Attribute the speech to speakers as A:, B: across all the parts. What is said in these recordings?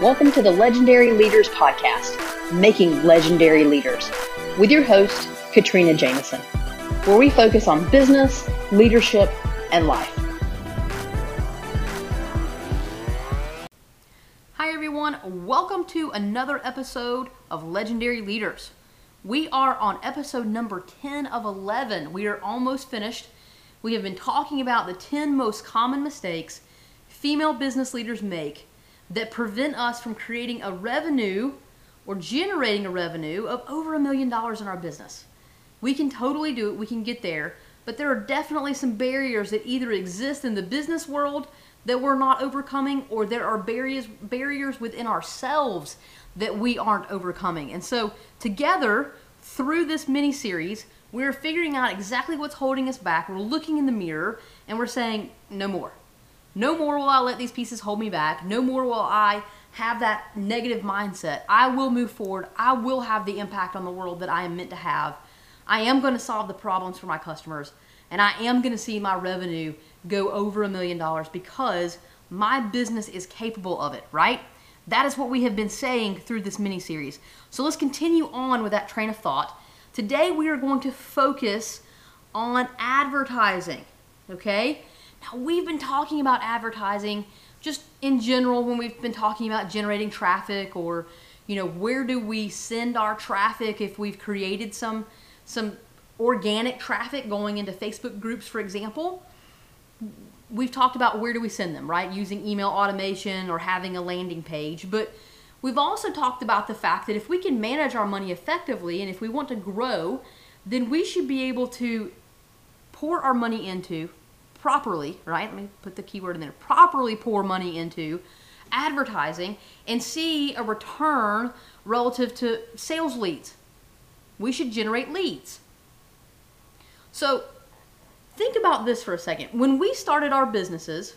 A: Welcome to the Legendary Leaders Podcast, Making Legendary Leaders, with your host, Katrina Jameson, where we focus on business, leadership, and life.
B: Hi, everyone. Welcome to another episode of Legendary Leaders. We are on episode number 10 of 11. We are almost finished. We have been talking about the 10 most common mistakes female business leaders make that prevent us from creating a revenue or generating a revenue of over a million dollars in our business. We can totally do it, we can get there, but there are definitely some barriers that either exist in the business world that we're not overcoming or there are barriers barriers within ourselves that we aren't overcoming. And so together through this mini series, we're figuring out exactly what's holding us back. We're looking in the mirror and we're saying no more. No more will I let these pieces hold me back. No more will I have that negative mindset. I will move forward. I will have the impact on the world that I am meant to have. I am going to solve the problems for my customers and I am going to see my revenue go over a million dollars because my business is capable of it, right? That is what we have been saying through this mini series. So let's continue on with that train of thought. Today we are going to focus on advertising, okay? Now, we've been talking about advertising just in general when we've been talking about generating traffic or, you know, where do we send our traffic if we've created some some organic traffic going into Facebook groups, for example. We've talked about where do we send them, right? Using email automation or having a landing page, but we've also talked about the fact that if we can manage our money effectively and if we want to grow, then we should be able to pour our money into properly, right? Let me put the keyword in there. Properly pour money into advertising and see a return relative to sales leads. We should generate leads. So think about this for a second. When we started our businesses,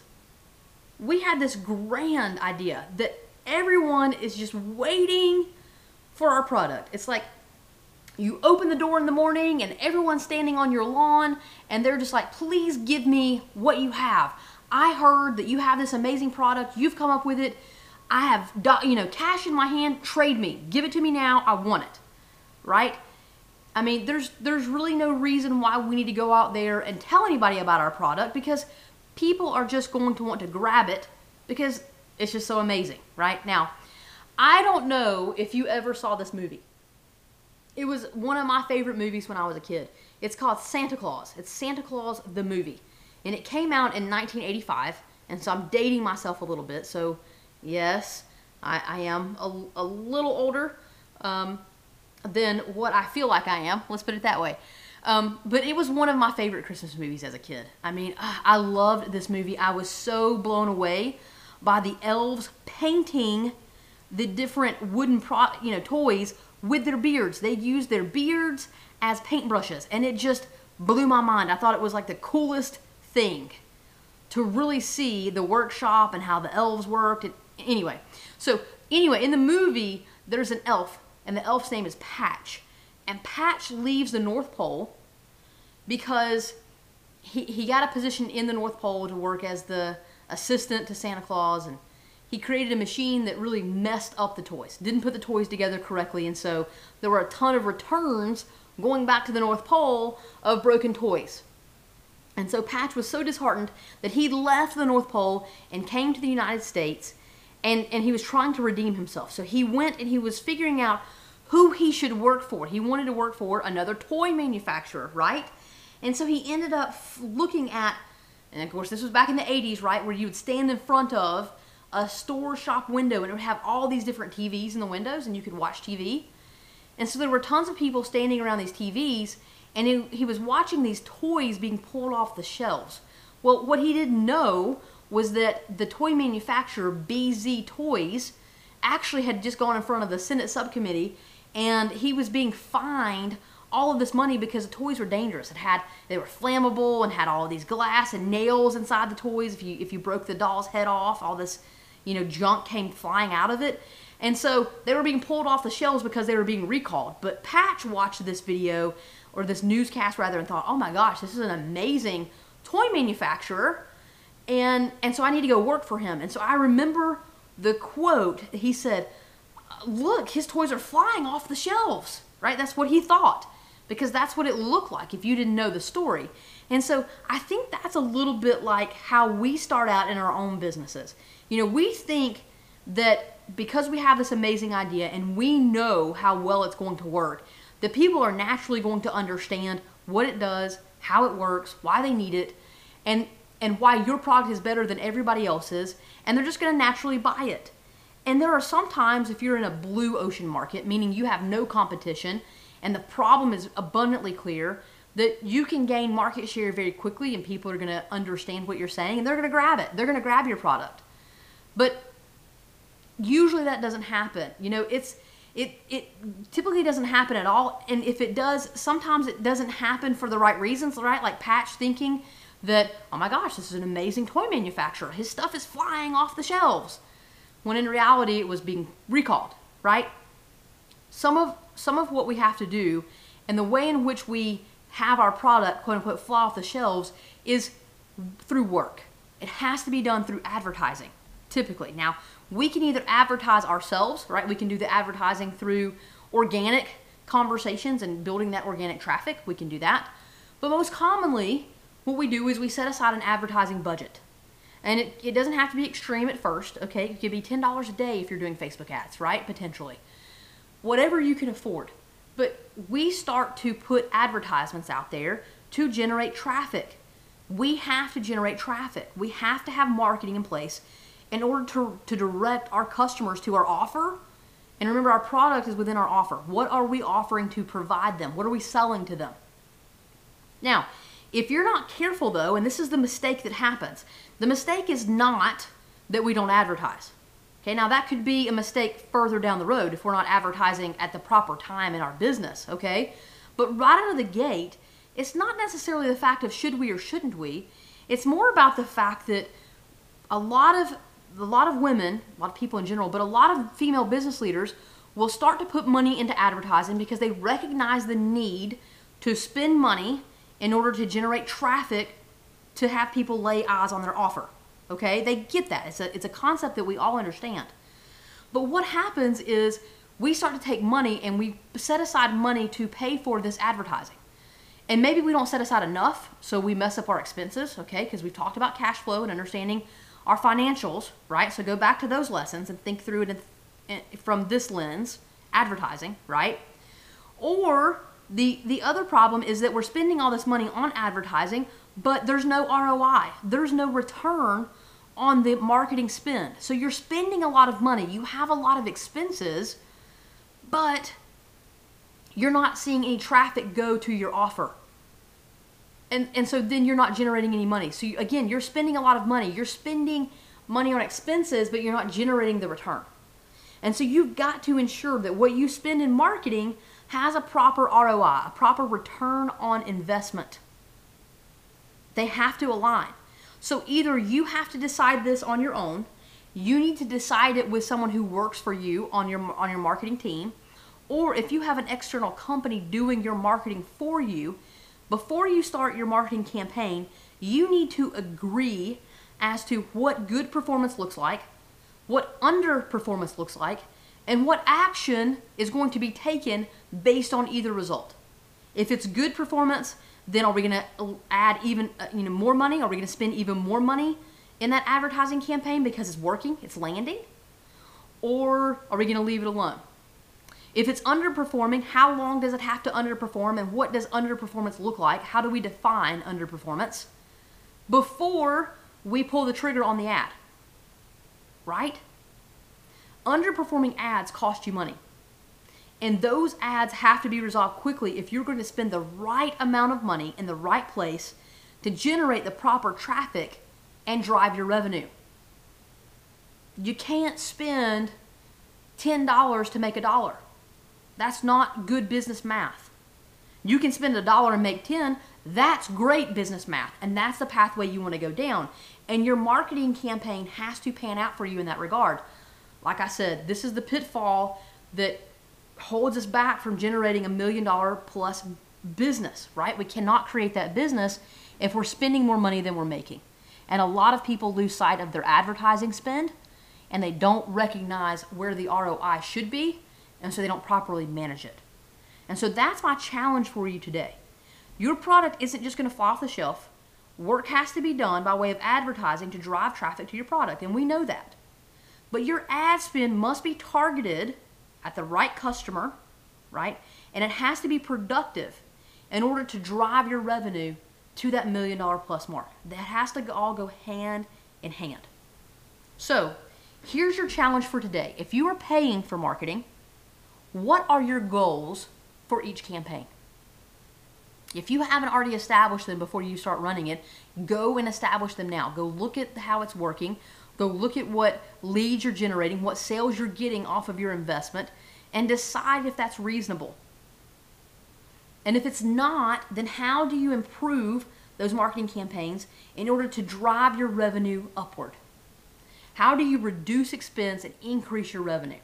B: we had this grand idea that everyone is just waiting for our product. It's like you open the door in the morning and everyone's standing on your lawn and they're just like, please give me what you have. I heard that you have this amazing product. You've come up with it. I have, you know, cash in my hand. Trade me. Give it to me now. I want it. Right? I mean, there's there's really no reason why we need to go out there and tell anybody about our product because people are just going to want to grab it because it's just so amazing, right? Now, I don't know if you ever saw this movie. It was one of my favorite movies when I was a kid. It's called Santa Claus. It's Santa Claus the movie. And it came out in 1985, and so I'm dating myself a little bit. So, yes, I, I am a, a, little older um, than what I feel like I am. Let's put it that way. Um, but it was one of my favorite Christmas movies as a kid. I mean, I loved this movie. I was so blown away by the elves painting the different wooden pro, you know, toys with their beards. They used their beards as paintbrushes, and it just blew my mind. I thought it was like the coolest thing to really see the workshop and how the elves worked. And, anyway, so anyway, in the movie, there's an elf, and the elf's name is Patch. And Patch leaves the North Pole because he, he got a position in the North Pole to work as the assistant to Santa Claus and he created a machine that really messed up the toys, didn't put the toys together correctly, and so there were a ton of returns going back to the North Pole of broken toys. And so Patch was so disheartened that he left the North Pole and came to the United States and, and he was trying to redeem himself. So he went and he was figuring out who he should work for. He wanted to work for another toy manufacturer, right? And so he ended up looking at, and of course, this was back in the 80s, right, where you would stand in front of a store shop window and it would have all these different TVs in the windows and you could watch TV. And so there were tons of people standing around these TVs and he, he was watching these toys being pulled off the shelves. Well, what he didn't know was that the toy manufacturer, BZ Toys, actually had just gone in front of the Senate subcommittee and he was being fined all of this money because the toys were dangerous. It had they were flammable and had all these glass and nails inside the toys. If you if you broke the doll's head off, all this you know, junk came flying out of it. And so they were being pulled off the shelves because they were being recalled. But Patch watched this video, or this newscast rather, and thought, oh my gosh, this is an amazing toy manufacturer. And, and so I need to go work for him. And so I remember the quote, he said, Look, his toys are flying off the shelves, right? That's what he thought because that's what it looked like if you didn't know the story. And so I think that's a little bit like how we start out in our own businesses. You know, we think that because we have this amazing idea and we know how well it's going to work, that people are naturally going to understand what it does, how it works, why they need it, and and why your product is better than everybody else's, and they're just going to naturally buy it. And there are some times if you're in a blue ocean market, meaning you have no competition and the problem is abundantly clear, that you can gain market share very quickly and people are going to understand what you're saying and they're going to grab it. They're going to grab your product. But usually that doesn't happen. You know, it's it it typically doesn't happen at all and if it does sometimes it doesn't happen for the right reasons right like patch thinking that oh my gosh this is an amazing toy manufacturer his stuff is flying off the shelves when in reality it was being recalled right some of some of what we have to do and the way in which we have our product quote unquote fly off the shelves is through work it has to be done through advertising typically now we can either advertise ourselves, right? We can do the advertising through organic conversations and building that organic traffic. We can do that. But most commonly, what we do is we set aside an advertising budget. And it, it doesn't have to be extreme at first, okay? It could be $10 a day if you're doing Facebook ads, right? Potentially. Whatever you can afford. But we start to put advertisements out there to generate traffic. We have to generate traffic. We have to have marketing in place in order to, to direct our customers to our offer. And remember, our product is within our offer. What are we offering to provide them? What are we selling to them? Now, if you're not careful though, and this is the mistake that happens, the mistake is not that we don't advertise. Okay, now that could be a mistake further down the road if we're not advertising at the proper time in our business, okay? But right out of the gate, it's not necessarily the fact of should we or shouldn't we. It's more about the fact that a lot of a lot of women, a lot of people in general, but a lot of female business leaders will start to put money into advertising because they recognize the need to spend money in order to generate traffic to have people lay eyes on their offer. Okay? They get that. It's a, it's a concept that we all understand. But what happens is we start to take money and we set aside money to pay for this advertising. And maybe we don't set aside enough, so we mess up our expenses, okay? Because we've talked about cash flow and understanding our financials, right? So go back to those lessons and think through it from this lens, advertising, right? Or the the other problem is that we're spending all this money on advertising, but there's no ROI. There's no return on the marketing spend. So you're spending a lot of money. You have a lot of expenses, but you're not seeing any traffic go to your offer. And and so then you're not generating any money. So you, again you're spending a lot of money. You're spending money on expenses but you're not generating the return. And so you've got to ensure that what you spend in marketing has a proper ROI a proper return on investment. They have to align so either you have to decide this on your own you need to decide it with someone who works for you on your on your marketing team or if you have an external company doing your marketing for you before you start your marketing campaign, you need to agree as to what good performance looks like, what underperformance looks like, and what action is going to be taken based on either result. If it's good performance, then are we going to add even uh, you know more money? Are we going to spend even more money in that advertising campaign because it's working, it's landing? Or are we going to leave it alone? If it's underperforming, how long does it have to underperform and what does underperformance look like? How do we define underperformance before we pull the trigger on the ad? Right? Underperforming ads cost you money. And those ads have to be resolved quickly if you're going to spend the right amount of money in the right place to generate the proper traffic and drive your revenue. You can't spend $10 to make a dollar. That's not good business math. You can spend a dollar and make 10. That's great business math. And that's the pathway you want to go down. And your marketing campaign has to pan out for you in that regard. Like I said, this is the pitfall that holds us back from generating a million dollar plus business, right? We cannot create that business if we're spending more money than we're making. And a lot of people lose sight of their advertising spend and they don't recognize where the ROI should be, and so they don't properly manage it. And so that's my challenge for you today. Your product isn't just going to fall off the shelf. Work has to be done by way of advertising to drive traffic to your product, and we know that. But your ad spend must be targeted at the right customer, right? And it has to be productive in order to drive your revenue to that million dollar plus mark. That has to all go hand in hand. So, here's your challenge for today. If you are paying for marketing, what are your goals for each campaign? If you haven't already established them before you start running it, go and establish them now. Go look at how it's working. Go look at what leads you're generating, what sales you're getting off of your investment, and decide if that's reasonable. And if it's not, then how do you improve those marketing campaigns in order to drive your revenue upward? How do you reduce expense and increase your revenue?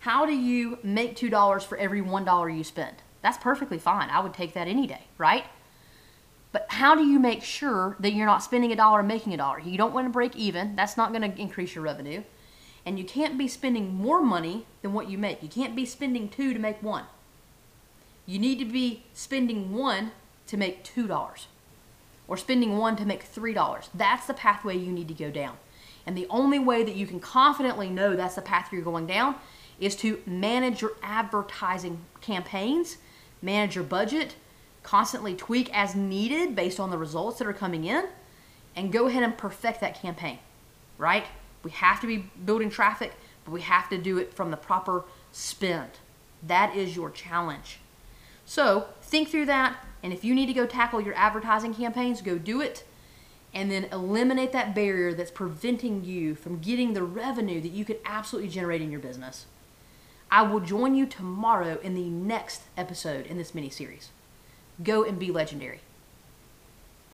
B: How do you make $2 for every $1 you spend? That's perfectly fine. I would take that any day, right? But how do you make sure that you're not spending a dollar making a dollar? You don't want to break even. That's not going to increase your revenue. And you can't be spending more money than what you make. You can't be spending two to make one. You need to be spending one to make two dollars or spending one to make three dollars. That's the pathway you need to go down. And the only way that you can confidently know that's the path you're going down is to manage your advertising campaigns, manage your budget, constantly tweak as needed based on the results that are coming in, and go ahead and perfect that campaign, right? We have to be building traffic, but we have to do it from the proper spend. That is your challenge. So think through that, and if you need to go tackle your advertising campaigns, go do it. And then eliminate that barrier that's preventing you from getting the revenue that you could absolutely generate in your business. I will join you tomorrow in the next episode in this mini series. Go and be legendary.